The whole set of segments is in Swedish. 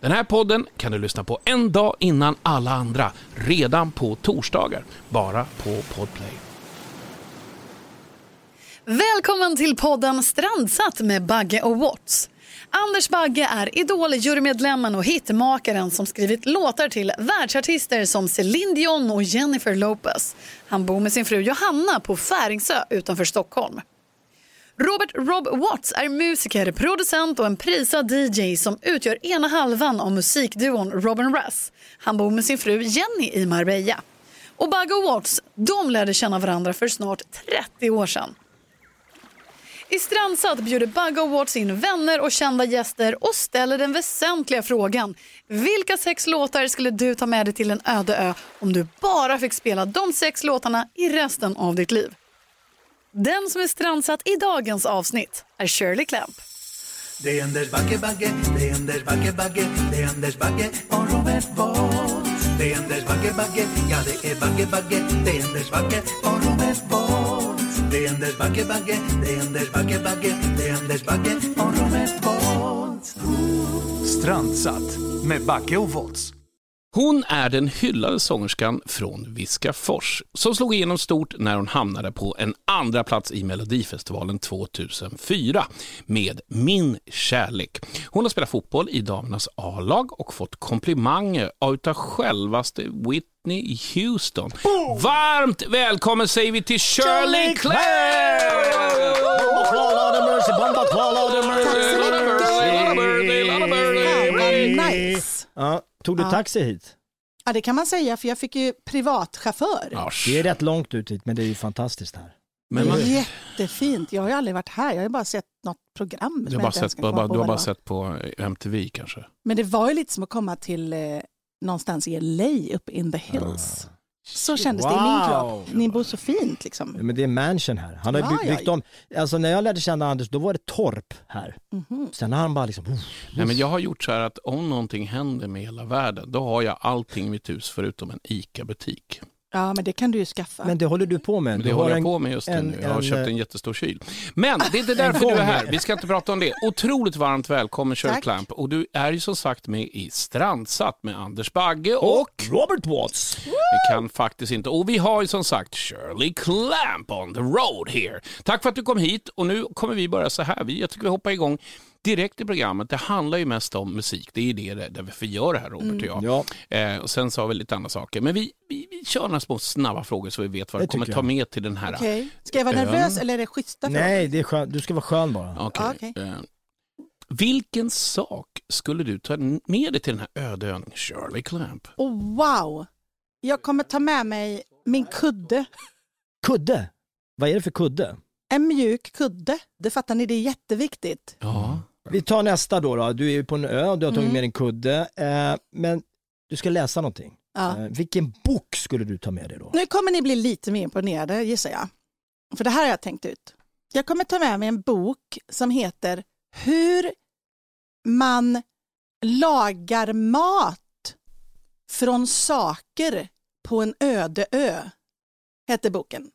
Den här podden kan du lyssna på en dag innan alla andra, redan på torsdagar, bara på Podplay. Välkommen till podden Strandsatt med Bagge och Watts. Anders Bagge är Idol-jurymedlemmen och hitmakaren som skrivit låtar till världsartister som Céline Dion och Jennifer Lopez. Han bor med sin fru Johanna på Färingsö utanför Stockholm. Robert Rob Watts är musiker, producent och en prisad DJ som utgör ena halvan av musikduon Robin Russ. Han bor med sin fru Jenny i Marbella. Och Bagge och Watts, de lärde känna varandra för snart 30 år sedan. I Strandsatt bjuder Bagge och Watts in vänner och kända gäster och ställer den väsentliga frågan. Vilka sex låtar skulle du ta med dig till en öde ö om du bara fick spela de sex låtarna i resten av ditt liv? Den som är strandsatt i dagens avsnitt är Shirley Clamp. Det är Anders Bagge, Bagge, det är Anders Bagge, Bagge, det är Anders Bagge och Robert Bolt. Det är Anders Bagge, Bagge, ja det är Bagge, Bagge, det är Anders Bagge och Robert Bolt. Det är Anders Bagge, Bagge, det är Anders Bagge, Bagge, det är Anders Bagge och Robert Bolt. Strandsatt med Backe och Volts. Hon är den hyllade sångerskan från Viskafors som slog igenom stort när hon hamnade på en andra plats i Melodifestivalen 2004 med Min kärlek. Hon har spelat fotboll i damernas A-lag och fått komplimanger av självaste Whitney Houston. Varmt välkommen säger vi till Shirley Clamp! Ja, tog du taxi hit? Ja, det kan man säga, för jag fick ju privatchaufför. Ja, Det är rätt långt ut hit, men det är ju fantastiskt här. men det man, är jättefint. Jag har ju aldrig varit här. Jag har ju bara sett något program. som jag har bara inte ens sett, kan bara, komma på du har vad bara var. sett på MTV kanske? Men det var ju lite som att komma till eh, någonstans i LA, uppe in the hills. Så kändes det i min Wow. kropp. Ni bor så fint liksom. Men det är mansion här. Han har Ja, by- ja, byggt ja. om, alltså när jag lärde känna Anders, då var det torp här. Mhm. Sen har han bara liksom, Nej, men jag har gjort så här att om någonting händer med hela världen, då har jag allting i mitt hus förutom en ICA-butik. Ja, men det kan du ju skaffa. men det håller du på med. Men Du det har håller jag en- på med just en- nu. Jag har en, köpt eh, en jättestor kyl. Men det är inte därför du är här. Vi ska inte prata om det. Otroligt varmt välkommen Shirley. Clamp. Och du är ju som sagt med i Strandsatt med Anders Bagge och Och Robert Watts. vi kan faktiskt inte. Och vi har ju som sagt Shirley Clamp on the road here. Tack för att du kom hit och nu kommer vi börja så här. Vi- Jag tycker vi hoppar igång direkt i programmet. Det handlar ju mest om musik. Det är det det- därför vi gör det här Robert och jag. Ja, Eh, och sen så har vi lite andra saker. Men vi, vi, vi kör några små snabba frågor så vi vet vad Det vi kommer ta med till den här. Okej. Ska jag vara Ön. nervös eller är det schyssta frågor? nej, det är skön, du ska vara skön bara. Ja, okej. Eh, vilken sak skulle du ta med dig till den här öde ön Shirley Clamp? Oh, wow! Jag kommer ta med mig min kudde. Kudde, vad är det för kudde? En mjuk kudde. Det fattar ni, det är jätteviktigt. Ja. Vi tar nästa då, då. du är ju på en ö, du har tagit Mm. med din kudde, eh, men du ska läsa någonting. Ja. Eh, vilken bok skulle du ta med dig då? Nu kommer ni bli lite mer imponerade gissar jag. För det här har jag tänkt ut. Jag kommer ta med mig en bok som heter Hur man lagar mat från saker på en öde ö. Heter boken.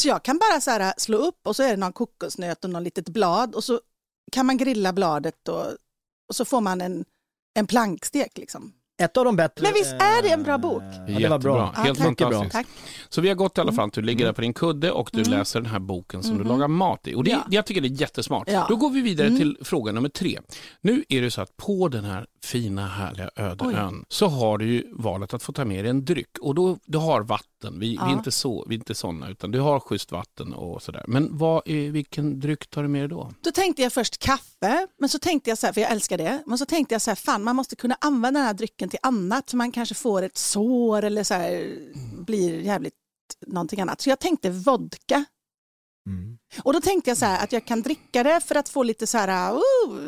Så jag kan bara så här slå upp och så är det någon kokosnöt och något litet blad och så kan man grilla bladet och, och så får man en, en plankstek liksom. Ett av de bättre... Men visst är det en bra bok? Eh, Ja, det var bra. Helt tack. fantastiskt. Tack. Så vi har gått i alla fall, du ligger där på din kudde och du Mm. läser den här boken som du Mhm. lagar mat i. Och det, Ja. jag tycker det är jättesmart. Ja. Då går vi vidare Mm. till fråga nummer tre. Nu är det så att på den här fina härliga öde Oj. ön så har du ju valet att få ta med dig en dryck och då, du har vatten. Vi, vi är Ja. inte så, vi är inte sådana utan du har schysst vatten och sådär. Men vad vilken dryck tar du med dig då? Då tänkte jag först kaffe, men så tänkte jag så här, för jag älskar det, men så tänkte jag så här, fan man måste kunna använda den här drycken till annat, så man kanske får ett sår eller så här, blir jävligt någonting annat. Så jag tänkte vodka. Mm. Och då tänkte jag så här att jag kan dricka det för att få lite så här, uh,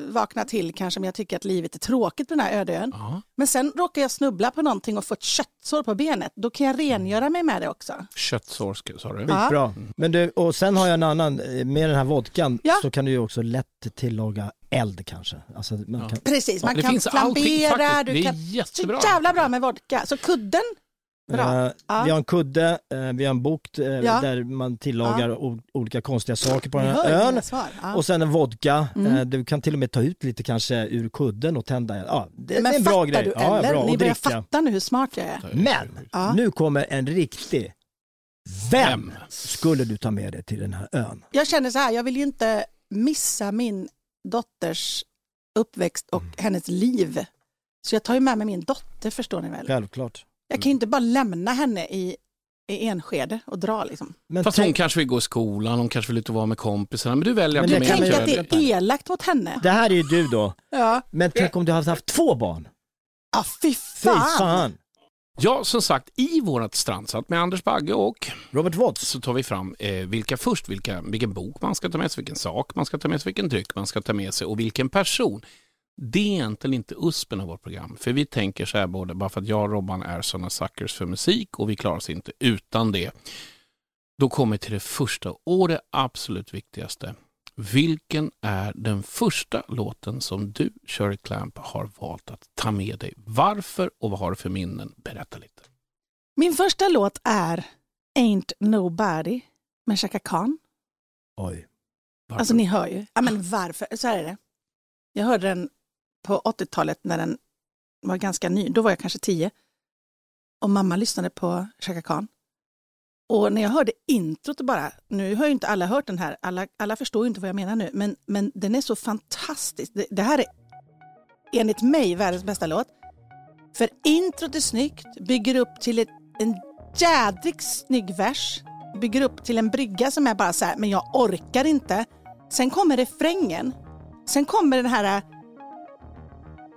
vakna till kanske om jag tycker att livet är tråkigt på den här öde ön. Ja. Men sen råkar jag snubbla på någonting och få ett köttsår på benet. Då kan jag rengöra mig med det också. Köttsår, sa du? Ja. Bra. Men du, och sen har jag en annan, eh, med den här vodkan Ja. så kan du ju också lätt tillaga eld kanske. Alltså, man Ja. kan, Precis, man det kan flambera, faktiskt. du Det är kan... jättebra. Så jävla bra med vodka. Så kudden, bra. Eh, Ja. Vi har en kudde, eh, vi har en bok eh, Ja. där man tillagar o- olika konstiga saker på den här ön. Ja. Och sen en vodka, Mm. du kan till och med ta ut lite kanske ur kudden och tända. Ja, det, det Men är en bra fattar grej. du ja, eller? bra. Ni börjar fatta nu hur smart jag är. Men Ja. nu kommer en riktig. Vem Vem? skulle du ta med dig till den här ön? Jag känner så här, jag vill ju inte missa min dotters uppväxt och Mm. hennes liv. Så jag tar ju med mig min dotter förstår ni väl. Självklart. Jag kan ju inte bara lämna henne i, i Enskede och dra liksom. Men Fast hon tänk, kanske vill gå i skolan, hon kanske vill ut och vara med kompisarna, men du väljer att Men det med kan henne Tänk man till att det är elakt mot henne. det här är ju du då. Ja, Men tänk om du hade haft två barn? ah, fy Fy fan. fan. Ja, som sagt, i vårt strandsatt med Anders Bagge och Robert Watts. så tar vi fram eh, vilka först, vilka, vilken bok man ska ta med sig, vilken sak man ska ta med sig, vilken dryck man ska ta med sig och vilken person. Det är egentligen inte uspen av vårt program, för vi tänker så här både, bara för att jag och Robban är sådana suckers för musik och vi klarar oss inte utan det. Då kommer vi till det första och det absolut viktigaste. Vilken är den första låten som du, Shirley Clamp, har valt att ta med dig? Varför och vad har du för minnen? Berätta lite. Min första låt är Ain't Nobody med Chaka Khan. Oj. Varför? Alltså ni hör ju. Ja, men varför? Så här är det. Jag hörde den på 80-talet när den var ganska ny. Då var jag kanske tio. Och mamma lyssnade på Chaka Khan. Och när jag hörde introt och bara, nu har ju inte alla hört den här, alla, alla förstår ju inte vad jag menar nu, men, men den är så fantastisk. Det, det här är enligt mig världens bästa låt. För introt är snyggt, bygger upp till ett, en jädrigt snygg vers, bygger upp till en brygga som är bara så här, men jag orkar inte. Sen kommer refrängen, sen kommer den här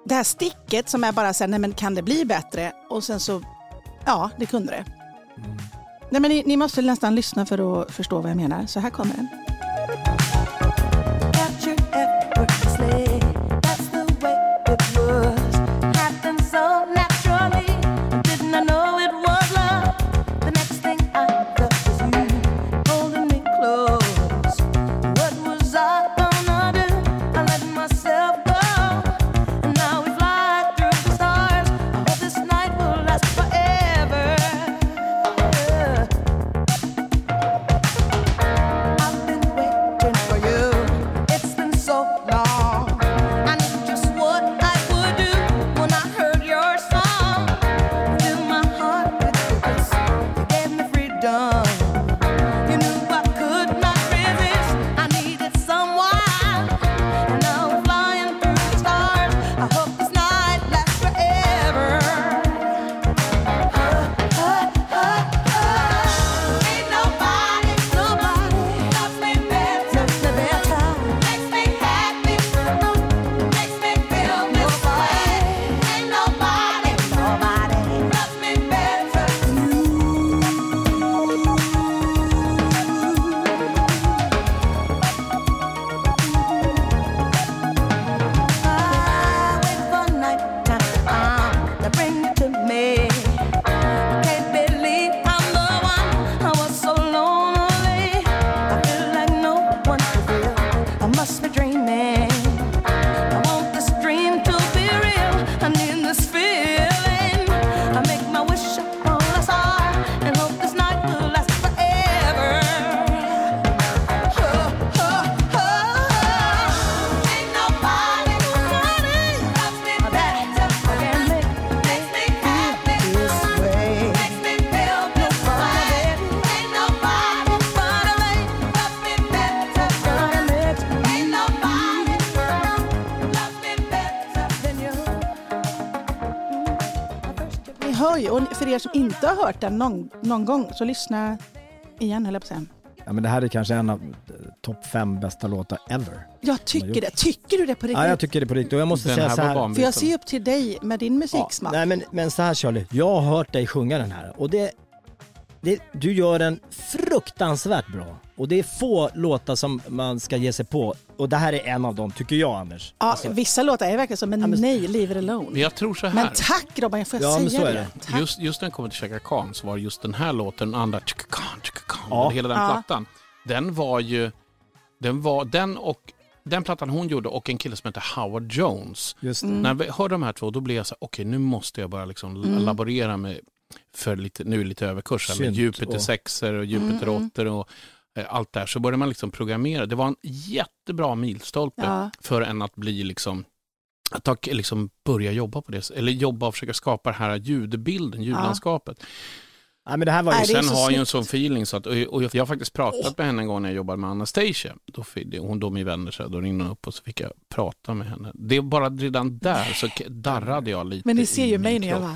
det här sticket som är bara så här, nej men kan det bli bättre? Och sen så, ja det kunde det. Nej men ni, ni måste nästan lyssna för att förstå vad jag menar, så här kommer den. Inte har hört den någon, någon gång så lyssna igen höll jag på att säga. Ja, men det här är kanske en av eh, topp fem bästa låtar ever. Jag tycker det. Tycker du det på riktigt? Ja, jag tycker det på riktigt. Och jag måste Den säga här så här. För jag ser upp till dig med din Ja, musiksmak. nej men, men så här Charlie, jag har hört dig sjunga den här och det, det, du gör en fruktansvärt bra. Och det är få låtar som man ska ge sig på. Och det här är en av dem, tycker jag Anders. Ja, Alltså, vissa låtar är verkligen så, men, nej, leave it alone. Men jag tror så här. Men tack Robban, får jag Ja, men säga så är det? det. Just, just när det kommer till Chaka Khan så var just den här låten, den andra Chaka Khan, Chaka Khan, Ja. hela den Ja. plattan. Den var ju, den var, den och den plattan hon gjorde och en kille som heter Howard Jones. Mm. När vi hörde de här två då blev jag så här, okej nu måste jag börja liksom laborera med, för lite, nu lite överkurs här, med Jupiter och- sexer och Jupiter Mm, åttor och eh, allt där. Så började man liksom programmera. Det var en jättebra milstolpe Ja. för en att bli liksom att ta, liksom börja jobba på det, eller jobba och försöka skapa den här ljudbilden, ljudlandskapet. Nej, men det här var ju... Nej, det Sen har jag ju en sån feeling så att, och jag har faktiskt pratat med henne en gång när jag jobbade med Anastasia. Då, hon då min vänner, så här, då ringde hon upp och så fick jag prata med henne. Det är bara redan där så darrade jag lite Men ni ser ju mig när jag var...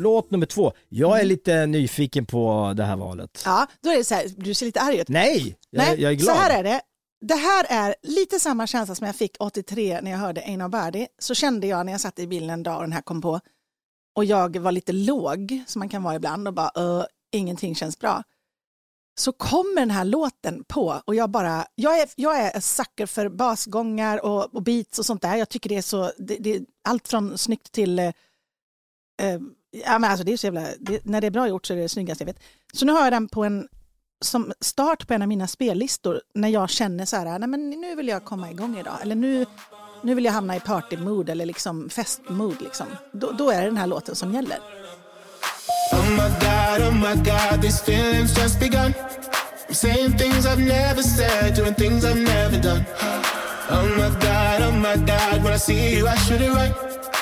Låt nummer två. Jag är lite nyfiken på det här valet. Ja, då är det så här, du ser lite arg ut. Nej, jag, Nej, jag är glad. så här är det. Det här är lite samma känsla som jag fick 83 när jag hörde Einar Bardi. Så kände jag när jag satt i bilen en dag och den här kom på. Och jag var lite låg, som man kan vara ibland, och bara "Ö, ingenting känns bra. Så kommer den här låten på och jag bara, jag är, jag är sucker för basgångar och, och beats och sånt där. Jag tycker det är så, det, det allt från snyggt till, eh, eh, ja men alltså det är så jävla, det, när det är bra gjort så är det det snyggaste jag vet. Så nu har jag den på en som start på en av mina spellistor när jag känner så här, nej men nu vill jag komma igång idag, eller nu, nu vill jag hamna i partymood eller liksom festmood. Liksom. Då, då är det den här låten som gäller. Oh my god, oh my god, these feelings just begun. I'm saying things I've never said, doing things I've never done. Oh my god, oh my god, when I see you, I should it right.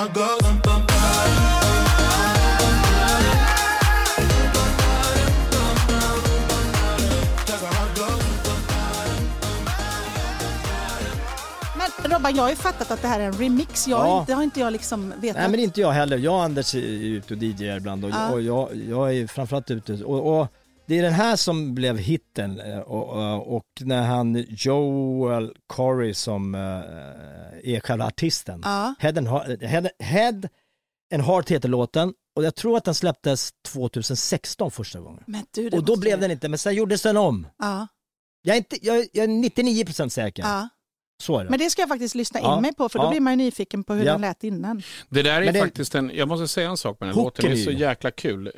My Men Robban, jag har ju fattat att det här är en remix. Jag, Ja. Det har inte jag liksom vetat. Nej men inte jag heller. Jag och Anders är ute och DJar ibland och, Ja. och jag, jag är framförallt ute och, och det är den här som blev hitten eh, och, och, och när han Joel Corey som eh, är själva artisten. Ja. Head, and Heart, Head, Head and Heart heter låten och jag tror att den släpptes 2016 första gången. Men du, Och då blev jag- den inte, men sen gjordes den om. Ja, Jag är, inte, jag, jag är 99% säker. ja. Så är det. Men det ska jag faktiskt lyssna in Ja. mig på för då Ja. blir man ju nyfiken på hur Ja. den lät innan. Det där är det- faktiskt en, jag måste säga en sak med den låten, det är så jäkla kul.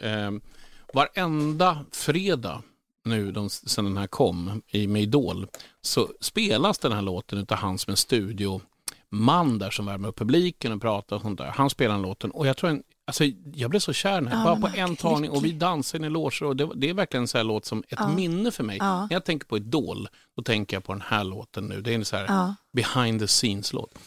Varenda fredag nu de, sen den här kom i med Idol så spelas den här låten utav han som en studioman där som värmer upp publiken och pratar och sånt där. Han spelar den låten och jag tror en, alltså, jag blev så kär i den här, Ja, bara på en tagning och vi dansade i en loge och det, det är verkligen en sån här låt som ett Ja. minne för mig. Ja. När jag tänker på Idol, då tänker jag på den här låten nu. Det är en så här behind the scenes-låt.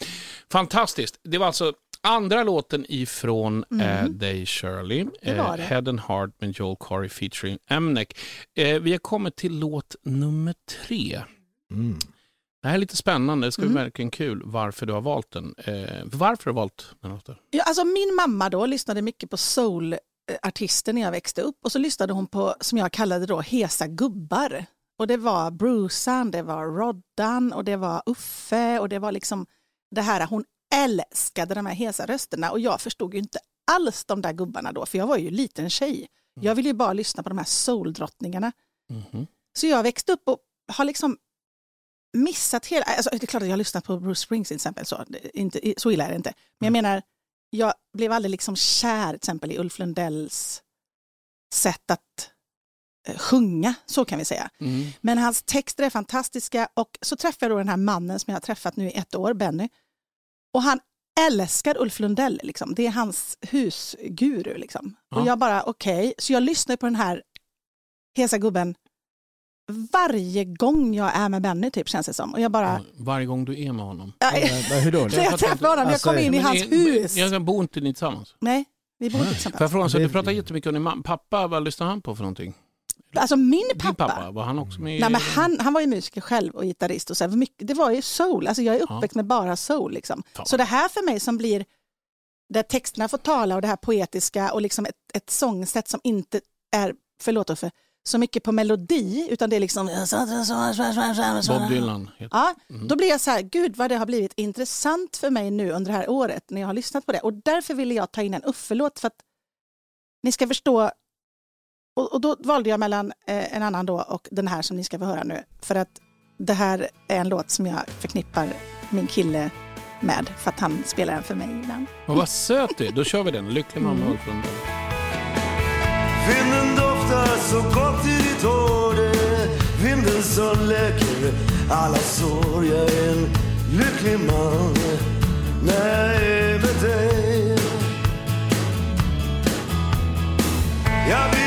Fantastiskt. Det var alltså andra låten ifrån eh, Day Shirley, Mm. Det var det. Head and Heart med Joel Corey featuring Emnek. Eh, vi har kommit till låt nummer tre. Mm. Det här är lite spännande, det ska bli Mm. verkligen kul varför du har valt den. Eh, varför har du valt den låten? Ja, alltså min mamma då lyssnade mycket på soulartister när jag växte upp och så lyssnade hon på, som jag kallade då, hesa gubbar. Och det var Brucean, det var Roddan och det var Uffe och det var liksom det här, hon älskade de här hesa rösterna och jag förstod ju inte alls de där gubbarna då, för jag var ju liten tjej. Jag ville ju bara lyssna på de här soul-drottningarna. Mhm. Så jag växte upp och har liksom missat hela... Alltså, det är klart att jag har lyssnat på Bruce Springsteen till exempel, så, inte, så illa är det inte. Men jag menar, jag blev aldrig liksom kär till exempel i Ulf Lundells sätt att eh, sjunga, så kan vi säga. Mm. Men hans texter är fantastiska och så träffade jag då den här mannen som jag har träffat nu i ett år, Benny. Och han älskar Ulf Lundell, liksom. det är hans husguru. Liksom. Ja. Och jag bara, okej, så jag lyssnar på den här hesa gubben varje gång jag är med Benny, typ, känns det som. Och jag bara, Varje gång du är med honom. Ja, hur då? när jag träffar honom, jag Alltså, kommer in i hans hus. Jag bor inte ni tillsammans? Nej, vi bor inte Får jag tillsammans. fråga, så du pratar jättemycket om din mamma. Pappa, vad lyssnar han på för någonting? Alltså min Din pappa, pappa, var han också med Nej, men han, han var ju musiker själv och gitarrist. Och så här, det var ju soul, alltså jag är uppväxt med bara soul. Liksom. Så det här för mig som blir, där texterna får tala och det här poetiska och liksom ett, ett sångsätt som inte är, förlåt för så mycket på melodi, utan det är liksom... Bob Dylan. Ja, Mm. då blir jag så här, gud vad det har blivit intressant för mig nu under det här året när jag har lyssnat på det. Och därför ville jag ta in en Uffe-låt för att ni ska förstå. Och, och då valde jag mellan eh, en annan då och den här som ni ska få höra nu. För att det här är en låt som jag förknippar min kille med för att han spelar den för mig ibland. Men vad söt du. Då kör vi den. Lycklig mamma Mm. Ulf Lundell. Vinden doftar så gott i ditt hår det Vinden som läker alla sår Jag är en lycklig man när jag är med dig Jag blir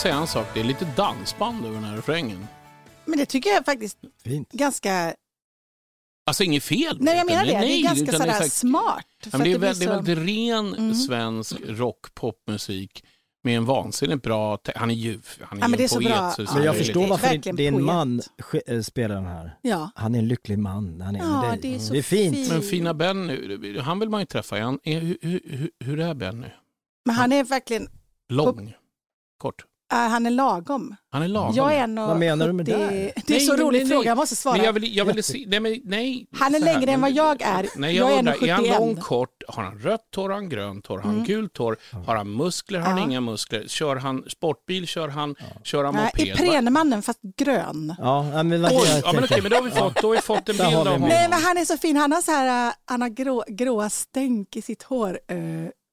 säga en sak, det är lite dansband över den här refrängen. Men det tycker jag faktiskt Fint. ganska... Alltså inget fel Nej, jag menar det. Nej, det är ganska sådär sagt- smart. Ja, för men det, är att blir väl, det är så- väldigt ren Mm. svensk rock, popmusik med en vansinnigt bra... Han är ju han är Ja, men det är en så poet. bra. så- Ja, Men jag det är- förstår det är varför verkligen din poet. man eh, spelar den här. Ja. Han är en lycklig man. Han är, Ja, det, det är så det är fint. fint. Men fina Benny, han vill man ju träffa. Är han, är, hur, hur, hur är Benny? Men han är verkligen... Lång? Kort? Han är lagom. Han är lagom. Jag är nog Vad menar du med 70 det? Det är Nej, så men- rolig nej, fråga, nej. jag måste svara. Men jag vill, jag vill se, nej, men, nej. Han är längre än vad jag är. Nej, Jag jag, är undrar, är han 71. lång, kort? Har han rött hår? Har han grönt hår? Har han Mm. gult hår? Har han muskler? Har han Ja. inga muskler? Kör han sportbil? Kör han, kör han Nej, moped? Va? Iprenmannen fast grön. Ja, ja, men vad Oj, jag ja, men okej, men då har vi fått, då har vi fått en bild av honom. Nej men han är så fin, han har så här, äh, han har grå, gråa stänk i sitt hår. Eh,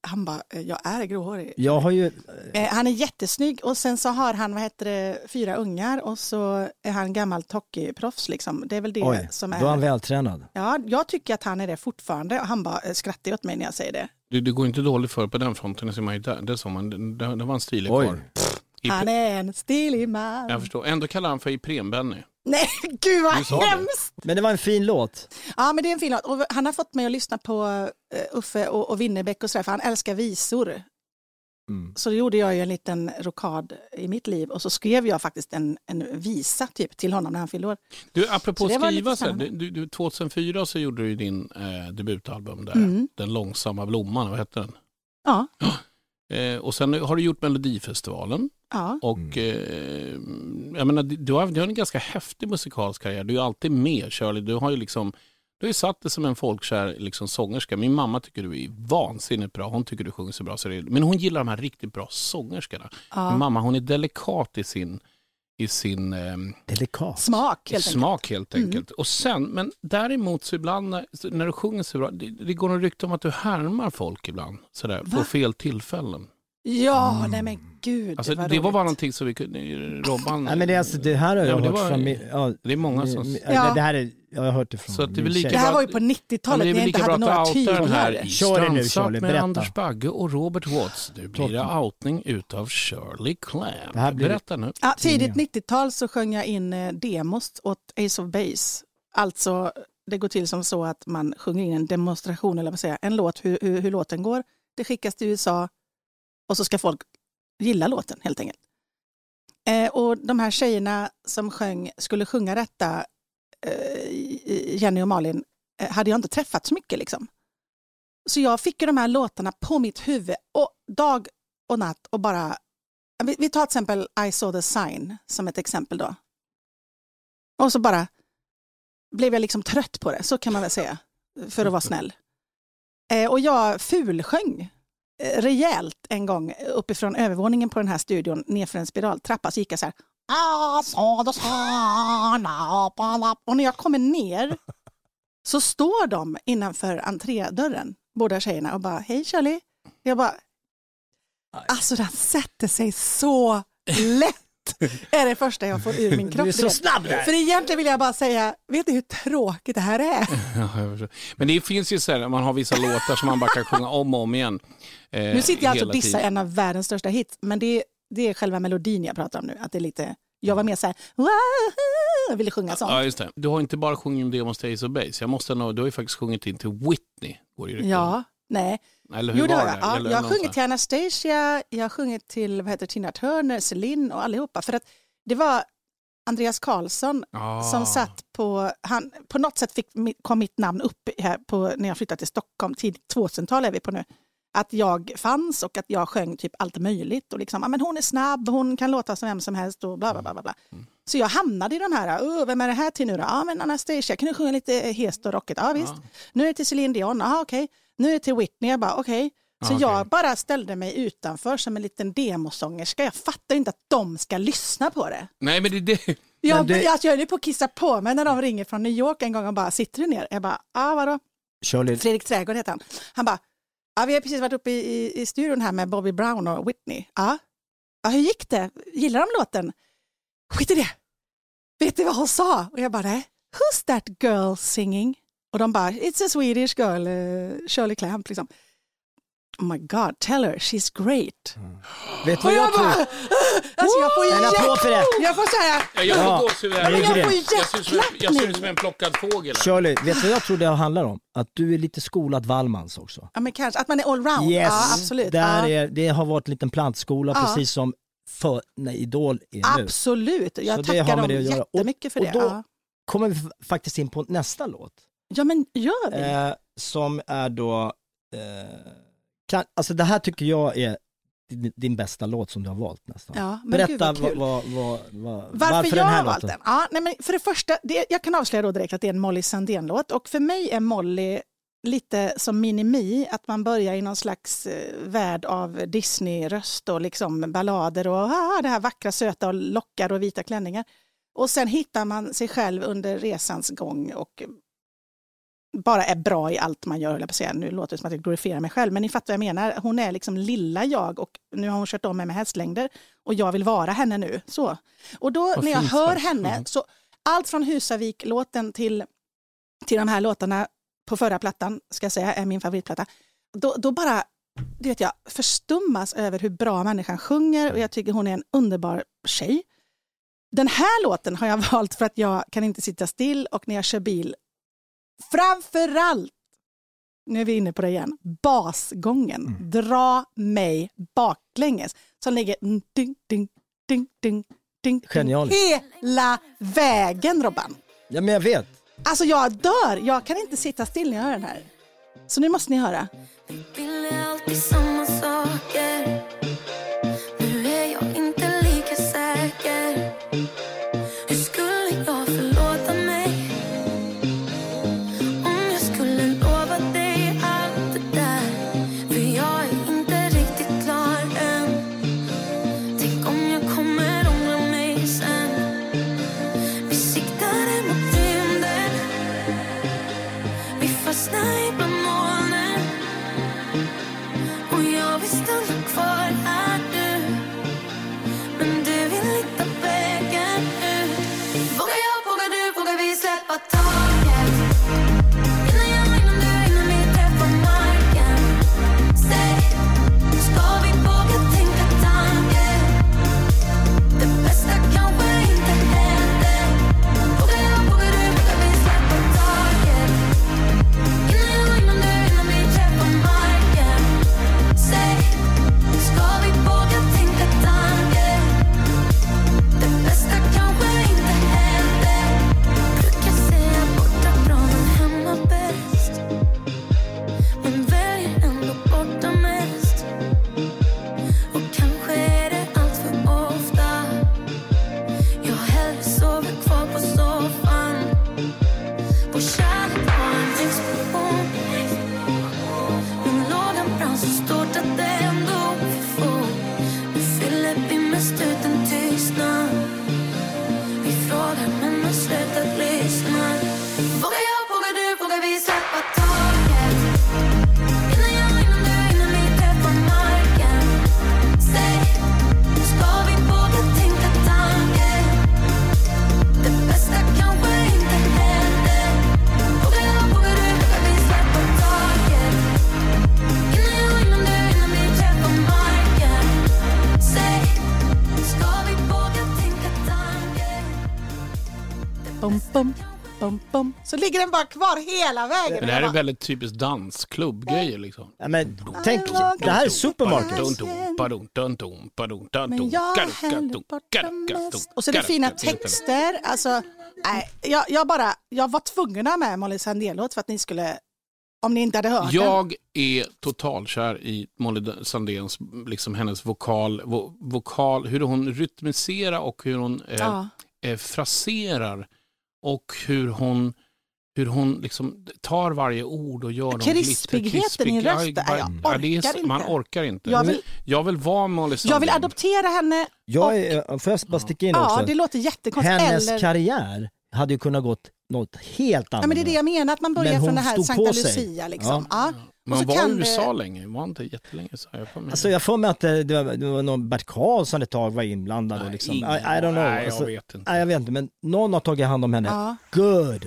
han bara, eh, jag är gråhårig. Jag har ju, Eh, han är jättesnygg och sen så har han vad heter det, fyra ungar och så är han gammalt hockeyproffs. Liksom. Det är väl det oj, som då är han är... vältränad. Ja, jag tycker att han är det fortfarande. Han bara eh, skrattar åt mig när jag säger det. Det, det går inte dåligt för på den fronten, ser man ju där. Det, såg man, det, det var en stilig Oj. karl. I- Han är en stilig man. Jag förstår. Ändå kallar han för Ipren-Benny. Nej, gud vad hemskt! Men det var en fin låt. Ja, men det är en fin låt. Och han har fått mig att lyssna på eh, Uffe och, och Winnerbäck och sådär, för han älskar visor. Mm. Så då gjorde jag ju en liten rokad i mitt liv och så skrev jag faktiskt en, en visa typ till honom när han fyllde år. Du, apropå Så skriva, så här, du, du, 2004 så gjorde du din eh, debutalbum där, Mm. Den långsamma blomman, vad hette den? Ja, Eh, och sen har du gjort Melodifestivalen ja. och eh, jag menar, du, har, du har en ganska häftig musikalisk karriär. Du är alltid med Shirley. Du har ju liksom du har ju satt dig som en folkkär liksom, sångerska. Min mamma tycker du är vansinnigt bra. Hon tycker du sjunger så bra. Så det är, men hon gillar de här riktigt bra sångerskorna. ja. Min mamma hon är delikat i sin, i sin ehm, Delikat. Smak helt enkelt. smak helt Mm. enkelt. Och sen, men däremot så ibland när, du sjunger så bra, det, det går en rykte om att du härmar folk ibland. Sådär, på fel tillfällen. Ja, nej men gud. Alltså, det, var var roligt. bara någonting som vi kunde, Robban... Nej, men det, är alltså, det här har Ja, jag det hört var- från min, ja, det är många som... Ja. det, det här är, jag har hört det från Så att det är väl min lika tjej. Det här bra- var ju på Ja, 90-talet men det är när jag inte hade några den här tyglar. Kör det nu, Strandsatt Charlie, med berätta. Anders Bagge och Robert Watts. Nu blir det outning utav Shirley Clamp. Det här blir- Berätta nu. Ja, tidigt Tidningar. 90-tal så sjöng jag in eh, demos åt Ace of Base. Alltså, det går till som så att man sjunger in en demonstration, eller vad säger jag, en låt, hur, hur, hur låten går. Det skickas till USA och så ska folk gilla låten helt enkelt. Eh, och de här tjejerna som sjöng, skulle sjunga detta, eh, Jenny och Malin, eh, hade jag inte träffat så mycket. Liksom. Så jag fick ju de här låtarna på mitt huvud och dag och natt och bara vi, vi tar till exempel I saw the sign som ett exempel då. Och så bara blev jag liksom trött på det, så kan man väl säga, för att vara snäll. Eh, och jag fulsjöng rejält en gång uppifrån övervåningen på den här studion nerför en spiraltrappa så gick jag så här. "I saw the sign, up, up, up." Och när jag kommer ner så står de innanför entrédörren, båda tjejerna, och bara hej Charlie. Jag bara, alltså den sätter sig så lätt. Är det första jag får ur min kropp. Du är så snabb där. För egentligen vill jag bara säga, vet du hur tråkigt det här är? Ja. Men det finns ju så här, man har vissa låtar som man bara kan sjunga om och om igen. Eh, Nu sitter jag alltså och dissar en av världens största hits, men det, det är själva melodin jag pratar om nu. Att det är lite, jag var mer så här, jag ville sjunga sånt. Ja, just det. Du har inte bara sjungit om Demos Days of Base. Jag måste nog, du har ju faktiskt sjungit in till Whitney. Går det. Ja, nej. Eller hur Jo, det har jag. Ja, jag har sjungit till Anastasia, jag har sjungit till vad heter, Tina Turner, Celine och allihopa. För att det var Andreas Karlsson Ah. som satt på, han, på något sätt fick, kom mitt namn upp här på, när jag flyttade till Stockholm, tidigt 2000-tal är vi på nu. Att jag fanns och att jag sjöng typ allt möjligt. Och liksom, "Ja, men hon är snabb, hon kan låta som vem som helst och bla bla bla. bla, bla. Mm. Så jag hamnade i de här, "Åh, vem är det här till nu då? Ja men Anastasia, kan du sjunga lite hest och rockigt? Ja visst. Nu är det till Celine Dion, ja okej. Nu är det till Whitney, jag bara okej. Så Ja, okej. jag bara ställde mig utanför som en liten demosångerska. Jag fattar inte att de ska lyssna på det. Nej, men det, det, Jag, Men det- alltså, jag höll på att kissa på mig när de ringer från New York en gång och bara, sitter du ner? Jag bara, ja vadå? Shirley, Fredrik Trädgård heter han. Han bara, ja vi har precis varit uppe i, i, i studion här med Bobby Brown och Whitney. Ja. ja, hur gick det? Gillar de låten? Skit i det. Vet du vad hon sa? Och jag bara, nej. Who's that girl singing? Och de bara, it's a Swedish girl, uh, Shirley Clamp liksom. Oh my god, tell her she's great. Vet du vad jag tror? Alltså jag får En applåd för det. Jag får säga, Ja, jag får Ja, gåshud här. Jag, jag, ser ut som en- jag ser ut som en plockad fågel. här. Shirley, vet du vad jag tror det handlar om? Att du är lite skolad Wallmans också. ja, men kanske, att man är allround. Yes, Ja, absolut. Där ja. är, det har varit en liten plantskola Ja. precis som för, när Idol är nu. Absolut, jag Så tackar har med dem det att göra. Och- jättemycket för och det. då- ja. kommer vi faktiskt in på nästa låt. Ja men gör vi? Eh, som är då, eh, kan, alltså det här tycker jag är din, din bästa låt som du har valt nästan. Ja, men gud, Berätta vad vad, vad, vad, vad, Varför, jag har valt den? Ja, nej, men för det första, det, jag kan avslöja då direkt att det är en Molly Sandén-låt och för mig är Molly lite som Minimi, att man börjar i någon slags eh, värld av Disney-röst och liksom ballader och ah, det här vackra söta och lockar och vita klänningar. Och sen hittar man sig själv under resans gång och bara är bra i allt man gör, höll jag på att säga. Nu låter det som att jag glorifierar mig själv, men ni fattar vad jag menar. Hon är liksom lilla jag och nu har hon kört om mig med hästlängder och jag vill vara henne nu. Så. Och då Vad när jag hör sagt. henne, Mm. så allt från Husavik-låten till, till de här låtarna på förra plattan, ska jag säga, är min favoritplatta. Då, då bara, det vet jag, förstummas över hur bra människan sjunger och jag tycker hon är en underbar tjej. Den här låten har jag valt för att jag kan inte sitta still och när jag kör bil, framförallt, nu är vi inne på det igen, basgången, dra mig baklänges, som ligger ding, ding, ding, ding, ding, Genialiskt. hela vägen Robban. Ja men jag vet. Alltså jag dör, jag kan inte sitta still när jag hör den här. Så nu måste ni höra. Ville alltid samma saker Så ligger den bara kvar hela vägen. Men det här är väldigt typiskt dansklubbgrejer liksom. Ja, men tänk, det här är supermarket. Men jag häller borta mest. Och så är det fina texter. Alltså, nej, jag, jag, bara, jag var tvungen att ha med Molly Sandén-låt för att ni skulle, om ni inte hade hört den. Jag är totalkär i Molly Sandéns, liksom hennes vokal, vo, vokal, hur hon rytmiserar och hur hon eh, Ja. eh, fraserar och hur hon hur hon liksom tar varje ord och gör dem Krispigheten i rösten, Ja, jag ja, det är, orkar Man inte. orkar inte. Jag vill- jag vill vara Molly Sandén. Jag vill adoptera henne. Jag är, får jag bara sticka in Ja, också? det låter jättekonstigt. Hennes Eller, karriär hade ju kunnat gått något helt annat. ja, men det är det jag menar, att man börjar från det här stod Sankta på sig. Lucia. Liksom. Ja. Ja. Hon så var i det- USA länge, var inte jättelänge så jag får mig. Alltså jag får mig att det, det, var, det var någon Bert Karlsson ett tag var inblandad och liksom, I, I don't know. nej, jag alltså, vet inte. Nej, jag vet inte, men någon har tagit hand om henne. Ja. Good!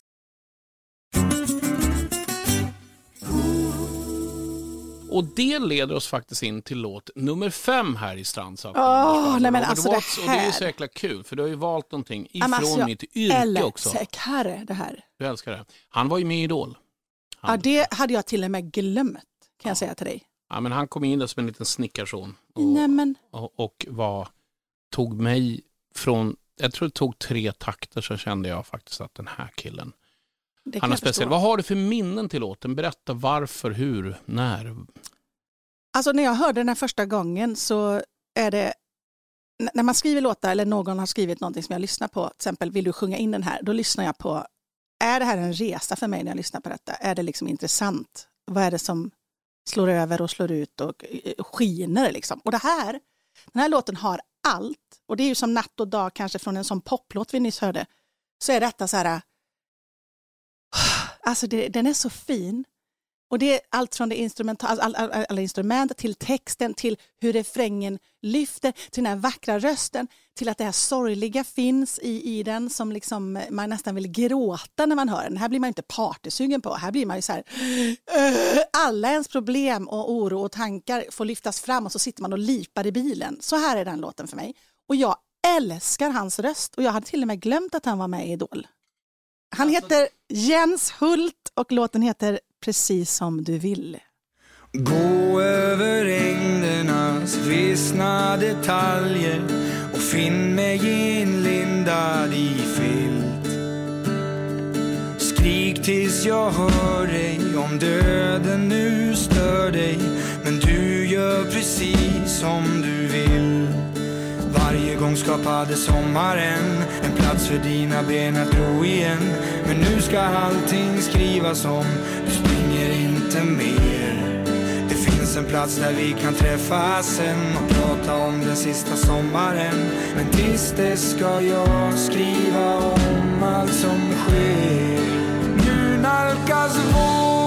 Och det leder oss faktiskt in till låt nummer fem här i Strandsatt. Åh, nej men alltså det Watts, Och det är ju här. så jäkla kul, för du har ju valt någonting Ja, ifrån alltså, jag mitt yrke också. älskar det här. Du älskar det. Han var ju med i Idol. Ja, det hade jag till och med glömt, kan jag säga till dig. Ja, men han kom in där som en liten snickarson Nej men, och, och var, tog mig från, jag tror det tog tre takter så kände jag faktiskt att den här killen, det jag speciell. Vad har du för minnen till låten? Berätta varför, hur, när? Alltså när jag hörde den här första gången så är det, när man skriver låtar eller någon har skrivit någonting som jag lyssnar på, till exempel vill du sjunga in den här, då lyssnar jag på, är det här en resa för mig när jag lyssnar på detta? Är det liksom intressant? Vad är det som slår över och slår ut och eh, skiner liksom? Och det här, den här låten har allt, och det är ju som natt och dag kanske från en sån poplåt vi nyss hörde, så är detta så här, alltså det, den är så fin. Och det är allt från det instrumenta, all, all, all, alla instrument till texten, till hur refrängen lyfter, till den här vackra rösten, till att det här sorgliga finns i, i den som liksom eh, man nästan vill gråta när man hör den. Här blir man inte partysugen på, här blir man ju så här, uh, alla ens problem och oro och tankar får lyftas fram och så sitter man och lipar i bilen. Så här är den låten för mig. Och jag älskar hans röst och jag hade till och med glömt att han var med i Idol. Han heter Jens Hult och låten heter Precis som du vill. Gå över ängdernas vissna detaljer och finn mig inlindad i filt. Skrik tills jag hör dig om döden nu stör dig men du gör precis som du vill. Varje gång skapade sommaren en plats för dina ben att gro igen. Men nu ska allting skrivas om, du springer inte mer. Det finns en plats där vi kan träffas sen och prata om den sista sommaren. Men tills dess ska jag skriva om allt som sker. Nu nalkas våren,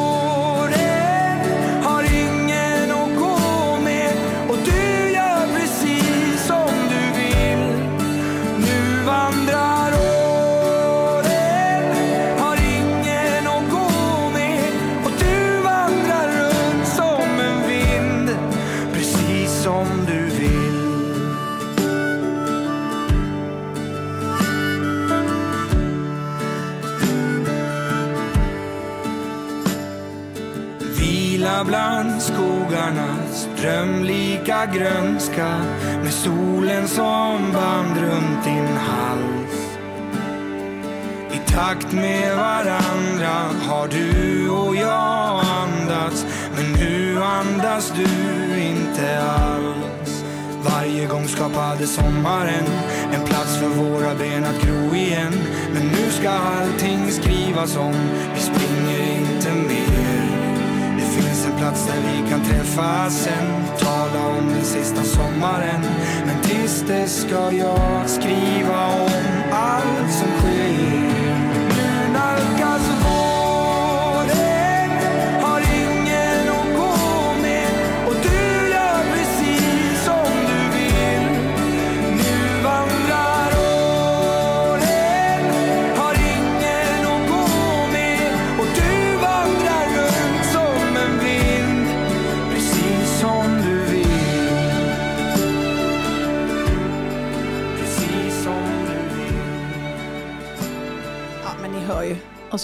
grönska med solen som band runt din hals. I takt med varandra har du och jag andats men nu andas du inte alls. Varje gång skapade sommaren en plats för våra ben att gro igen. Men nu ska allting skrivas om, vi springer inte mer. Det finns en plats där vi kan träffas sen Tala om den sista sommaren. Men tills dess ska jag skriva om allt som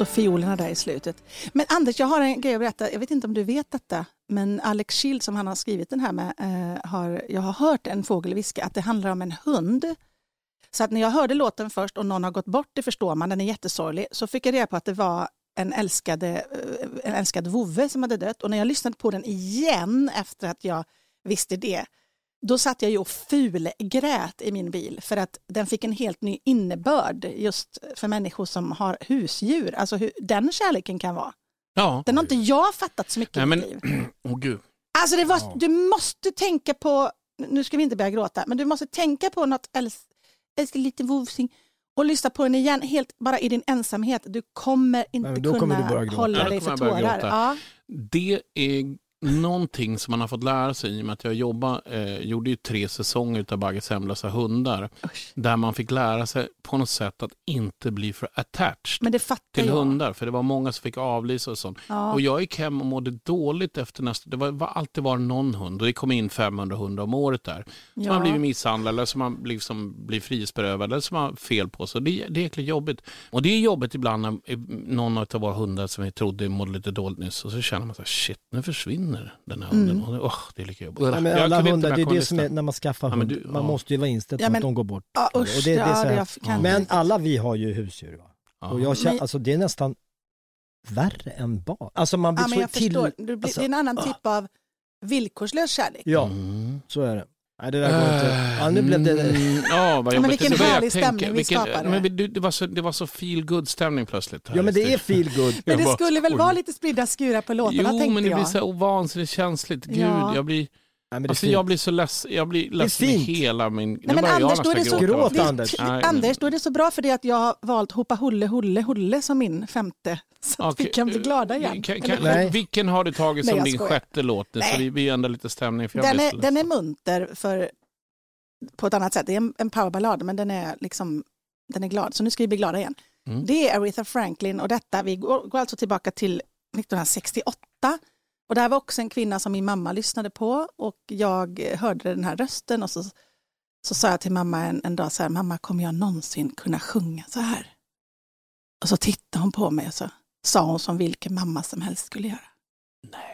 så fiolerna där i slutet. Men Anders, jag har en grej att berätta. Jag vet inte om du vet detta, men Alex Schild som han har skrivit den här med, eh, har, jag har hört en fågel viska att det handlar om en hund. Så att när jag hörde låten först och någon har gått bort, det förstår man, den är jättesorglig, så fick jag reda på att det var en, älskade, eh, en älskad vovve som hade dött. Och när jag lyssnade på den igen efter att jag visste det, då satt jag ju och fulgrät i min bil för att den fick en helt ny innebörd just för människor som har husdjur. Alltså hur den kärleken kan vara. Ja. Den har inte jag fattat så mycket Nej, i men, mitt liv. åh gud. Alltså det var, du måste tänka på, nu ska vi inte börja gråta, men du måste tänka på något äls, älskar lite vovsing och lyssna på den igen helt bara i din ensamhet. Du kommer inte kommer kunna gråta. hålla Ja, dig kommer för tårar. Ja. Det är någonting som man har fått lära sig i och med att jag jobba, eh, gjorde ju tre säsonger av Bagges hemlösa hundar. Där man fick lära sig på något sätt att inte bli för attached Men det fattar till jag. hundar. För det var många som fick avlysa och sånt. Ja. Och jag gick hem och mådde dåligt efter nästa. Det var, var alltid var någon hund och det kom in 500 hundar om året där. Som Ja. har blivit misshandlade eller som har liksom blivit frihetsberövade eller som har fel på sig. Det, det är jäkligt jobbigt. Och det är jobbigt ibland när någon av våra hundar som vi trodde mådde lite dåligt nyss och så känner man så här, shit nu försvinner den här hunden. Mm. Och det, är lika jobbigt. Nej, men Jag alla hundar, det är det som är när man skaffar Ja, hund. du- man ja. måste ju vara inställd på Ja, att de går bort. Ja, Och usch, det, det är ja, så det här. jag kan Men alla vi har ju husdjur. Va? Och jag känner, alltså, det är nästan värre än barn. Alltså man blir Ja, men så jag till... förstår. Du blir, alltså, det är en annan ah. typ av villkorslös kärlek. Ja, Mm. så är det. Nej, det där går inte. Ja, nu blev det... Mm, ja, vad Ja, men vilken Det var jag härlig stämning vi Vilken- skapade. Men du- det var så, det var så feel good stämning plötsligt. här Ja, men det är feel good. Men det Jag skulle väl vara lite spridda skurar på låtarna Jo, tänkte men det jag. blir så vansinnigt känsligt. Gud, Ja. jag blir... Nej, Alltså fint. jag blir så ledsen, jag blir ledsen i hela min... Nej, men Anders, då är det så, Gråt, det- Anders. Nej. Anders, då är det så bra för det att jag har valt Hoppa Hulle Hulle Hulle som min femte. Så att vi kan bli glada igen. Kan, kan, Nej. vilken har du tagit som din sjätte låt nu? Så vi, vi ändrar lite stämning. För jag Den är, den är munter för, på ett annat sätt. Det är en, en powerballad men den är, liksom, den är glad. Så nu ska vi bli glada igen. Mm. Det är Aretha Franklin och detta, vi går, går alltså tillbaka till 1968. Och det här var också en kvinna som min mamma lyssnade på och jag hörde den här rösten och så, så sa jag till mamma en, en dag så här, mamma kommer jag någonsin kunna sjunga så här? Och så tittade hon på mig och så sa hon som vilken mamma som helst skulle göra.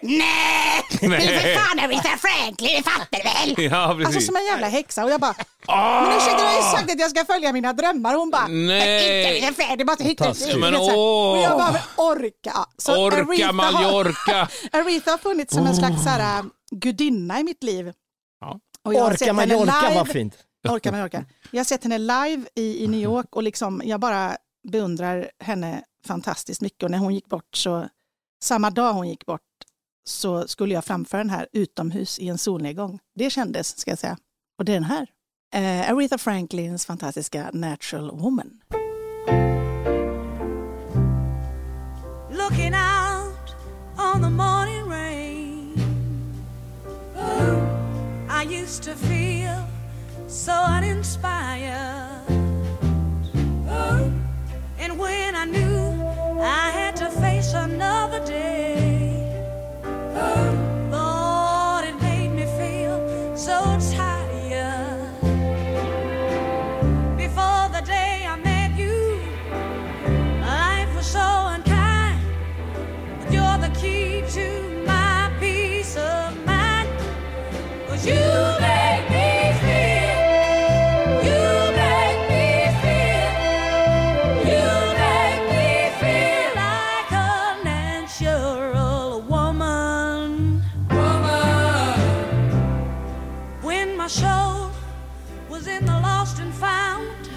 Nej! Det är för fan Aretha Franklin, det fattar du väl? Ja, precis. Alltså som en jävla häxa och jag bara, Ah! men ursäkta du har ju sagt att jag ska följa mina drömmar. Hon bara, Nej. inte Aretha Franklin, du måste hitta Taskigt. ett Men liv. åh. Och jag bara, men orka. Så Orka Aretha har- Mallorca! Aretha har funnits som en slags så här, äh, gudinna i mitt liv. Ja. Och jag har sett Orka henne Mallorca live. var fint. Orka Mallorca. Jag har sett henne live i, i New York och liksom, jag bara beundrar henne fantastiskt mycket. Och när hon gick bort så, samma dag hon gick bort, så skulle jag framföra den här utomhus i en solnedgång. Det kändes, ska jag säga. Och det är den här. Eh, Aretha Franklins fantastiska Natural Woman. looking out on the morning rain. I used to feel so uninspired. And when I knew I had to face another day, lost and found.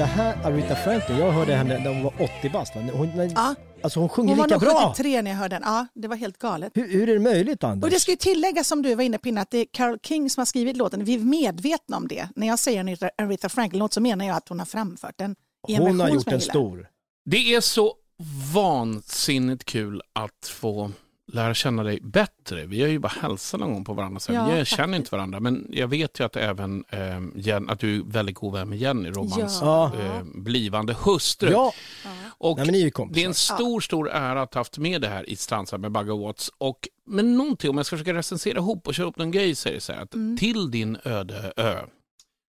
Det här Aretha Franklin, jag hörde henne när hon var 80 bast. Hon, när, Ja. Alltså hon sjunger Hon var lika nog bra. 73 när jag hörde den. Ja, det var helt galet. Hur, hur är det möjligt Anders? Och det ska ju tilläggas som du var inne på innan, att det är Carole King som har skrivit låten. Vi är medvetna om det. När jag säger en Aretha Franklin-låt så menar jag att hon har framfört den i en Hon har gjort som jag en gillar. stor. Det är så vansinnigt kul att få lära känna dig bättre. Vi har ju bara hälsat någon gång på varandra. Så Ja, vi faktiskt. känner inte varandra. Men jag vet ju att även eh, Jen, att du är väldigt god vän med Jenny, Robans Ja. eh, blivande hustru. Ja. Och Nej, men ni är det är en stor, stor ära att ha haft med det här i Strandsad med Bagge Watts. Och, men någonting, om jag ska försöka recensera ihop och köra upp någon grej, så är det så här att Mm. till din öde ö.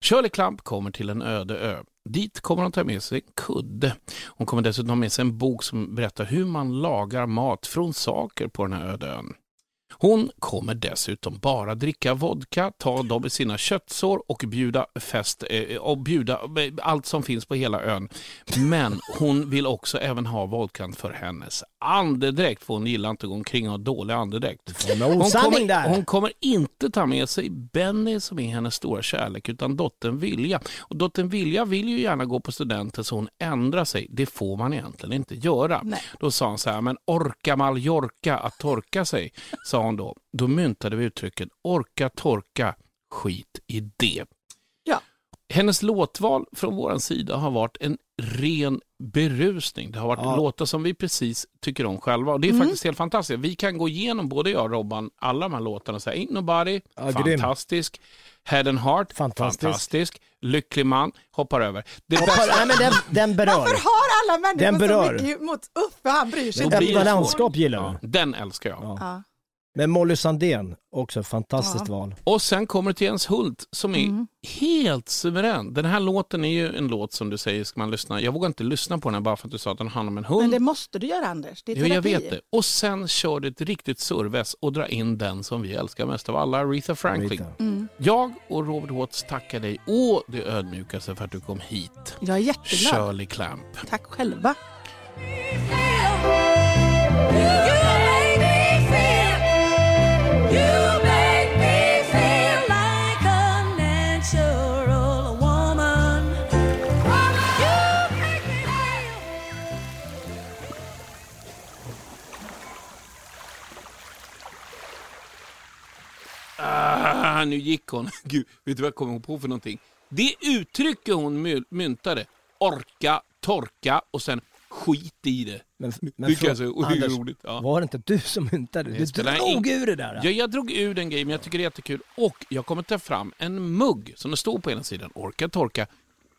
Shirley Clamp kommer till en öde ö. Dit kommer hon ta med sig en kudde. Hon kommer dessutom ha med sig en bok som berättar hur man lagar mat från saker på den här öde ön. Hon kommer dessutom bara dricka vodka, ta dem i sina köttsår och bjuda fest eh, och bjuda eh, allt som finns på hela ön. Men hon vill också även ha vodkan för hennes andedräkt, för hon gillar inte att gå omkring och ha dålig andedräkt. Hon kommer, hon kommer inte ta med sig Benny som är hennes stora kärlek, utan dottern Vilja. Och dottern Vilja vill ju gärna gå på studenten så hon ändrar sig. Det får man egentligen inte göra. Nej. Då sa hon så här, men orka Mallorca att torka sig, sa hon då. Då myntade vi uttrycket orka torka, skit i det. Ja. Hennes låtval från vår sida har varit en ren berusning. Det har varit Ja. låtar som vi precis tycker om själva. Och Det är Mm. faktiskt helt fantastiskt. Vi kan gå igenom, både jag och Robban, alla de här låtarna och säga Ain't Nobody, Ja, grym. fantastisk. Head and Heart, Fantastisk. fantastisk. Lycklig man, hoppar över. Det Hoppar, nej, men den, den berör. Varför har alla Den människor berör. så mycket mot Uffe? Han bryr sig inte. Öppna landskap gillar Ja, vi. den älskar jag. Ja. Ja. Men Molly Sandén, också ett fantastiskt Ja. val. Och sen kommer det till Jens Hult som är Mm. helt suverän. Den här låten är ju en låt som du säger ska man lyssna. Jag vågar inte lyssna på den här bara för att du sa att den handlar om en hund. Men det måste du göra Anders. Det är Jo, jag terapi. vet det. Och sen kör du ett riktigt surves och drar in den som vi älskar mest av alla, Aretha Franklin. Aretha. Mm. Jag och Robert Watts tackar dig å det ödmjukaste för att du kom hit. Jag är jätteglad. Shirley Clamp. Tack själva. Ah, nu gick hon. Gud, vet du vad jag kommer på för någonting? Det uttrycket hon my- myntade, orka, torka och sen skit i det. Men, men och är Anders, roligt. Ja. var det inte du som myntade? Det Du drog ur det där. Ja, jag drog ur den grejen, men jag tycker det är jättekul. Och jag kommer ta fram en mugg som det står på ena sidan. Orka, torka,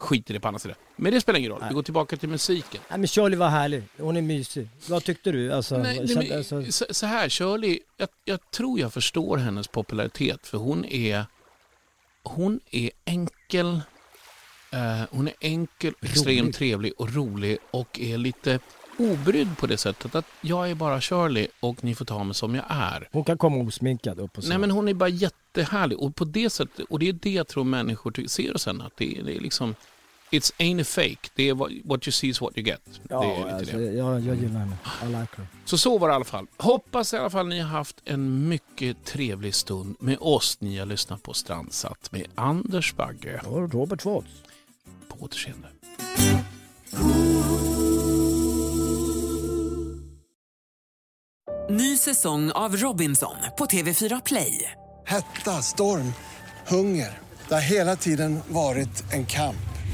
skit i det på andra sidan. Men det spelar ingen roll. Vi går tillbaka till musiken. Nej, men Shirley var härlig. Hon är mysig. Vad tyckte du? Alltså, Nej, nej, men, alltså, så, så här, Shirley, jag, jag tror jag förstår hennes popularitet för hon är, hon är enkel, eh, hon är enkel, extremt trevlig och rolig och är lite obrydd på det sättet att jag är bara Shirley och ni får ta mig som jag är. hon kan komma osminkad upp och så. Nej men hon är bara jättehärlig och på det sättet, och det är det jag tror människor ser sen att det, är- det är liksom It's ain't a fake, det är what, you see is what you get. ja, det är alltså, det. jag, jag gillar henne. I like her. Så så var det i alla fall. Hoppas i alla fall ni har haft en mycket trevlig stund med oss. Ni har lyssnat på Strandsatt med Anders Bagge. Och Robert Watts. På återseende. Ny säsong av Robinson på TV4 Play. Hetta, storm, hunger. Det har hela tiden varit en kamp.